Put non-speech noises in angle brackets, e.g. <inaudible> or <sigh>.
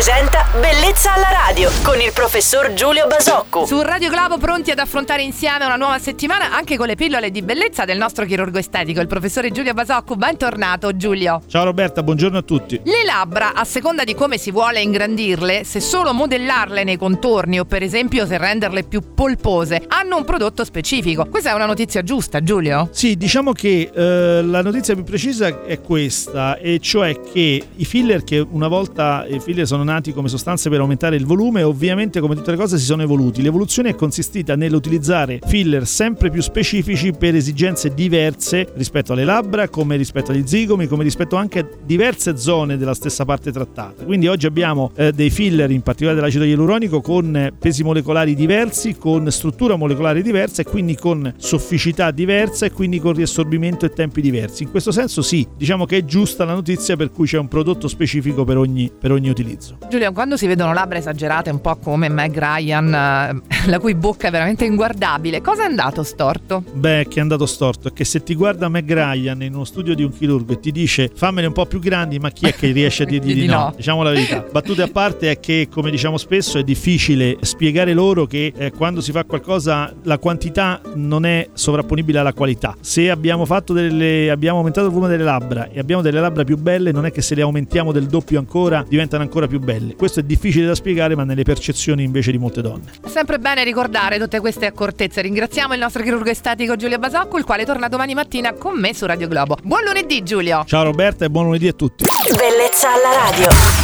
presenta Bellezza alla radio con il professor Giulio Basocco. Su Radio Globo pronti ad affrontare insieme una nuova settimana anche con le pillole di bellezza del nostro chirurgo estetico, il professore Giulio Basocco. Bentornato Giulio. Ciao Roberta, buongiorno a tutti. Le labbra, a seconda di come si vuole ingrandirle, se solo modellarle nei contorni o per esempio se renderle più polpose, hanno un prodotto specifico. Questa è una notizia giusta, Giulio? Sì, diciamo che eh, la notizia più precisa è questa, e cioè che i filler che una volta i filler sono nati come sostanze per aumentare il volume, ovviamente come tutte le cose si sono evoluti. L'evoluzione è consistita nell'utilizzare filler sempre più specifici per esigenze diverse rispetto alle labbra, come rispetto agli zigomi, come rispetto anche a diverse zone della stessa parte trattata. Quindi oggi abbiamo eh, dei filler, in particolare dell'acido ialuronico, con pesi molecolari diversi, con struttura molecolare diversa e quindi con sofficità diversa e quindi con riassorbimento e tempi diversi. In questo senso sì, diciamo che è giusta la notizia per cui c'è un prodotto specifico per ogni, per ogni utilizzo. Giulio, quando si vedono labbra esagerate, un po' come Meg Ryan, eh, <laughs> la cui bocca è veramente inguardabile, cosa è andato storto? Beh, che è andato storto è che se ti guarda Meg Ryan in uno studio di un chirurgo e ti dice fammene un po' più grandi, ma chi è che riesce a <laughs> dirgli di, no? Diciamo la verità. Battute a parte è che, come diciamo spesso, è difficile spiegare loro che eh, quando si fa qualcosa la quantità non è sovrapponibile alla qualità. Se abbiamo fatto delle abbiamo aumentato il volume delle labbra e abbiamo delle labbra più belle, non è che se le aumentiamo del doppio ancora diventano ancora più belle. Questo è difficile da spiegare, ma nelle percezioni invece di molte donne. È sempre bene ricordare tutte queste accortezze. Ringraziamo il nostro chirurgo estetico Giulio Basocco, il quale torna domani mattina con me su Radio Globo. Buon lunedì Giulio! Ciao Roberta e buon lunedì a tutti. Bellezza alla radio.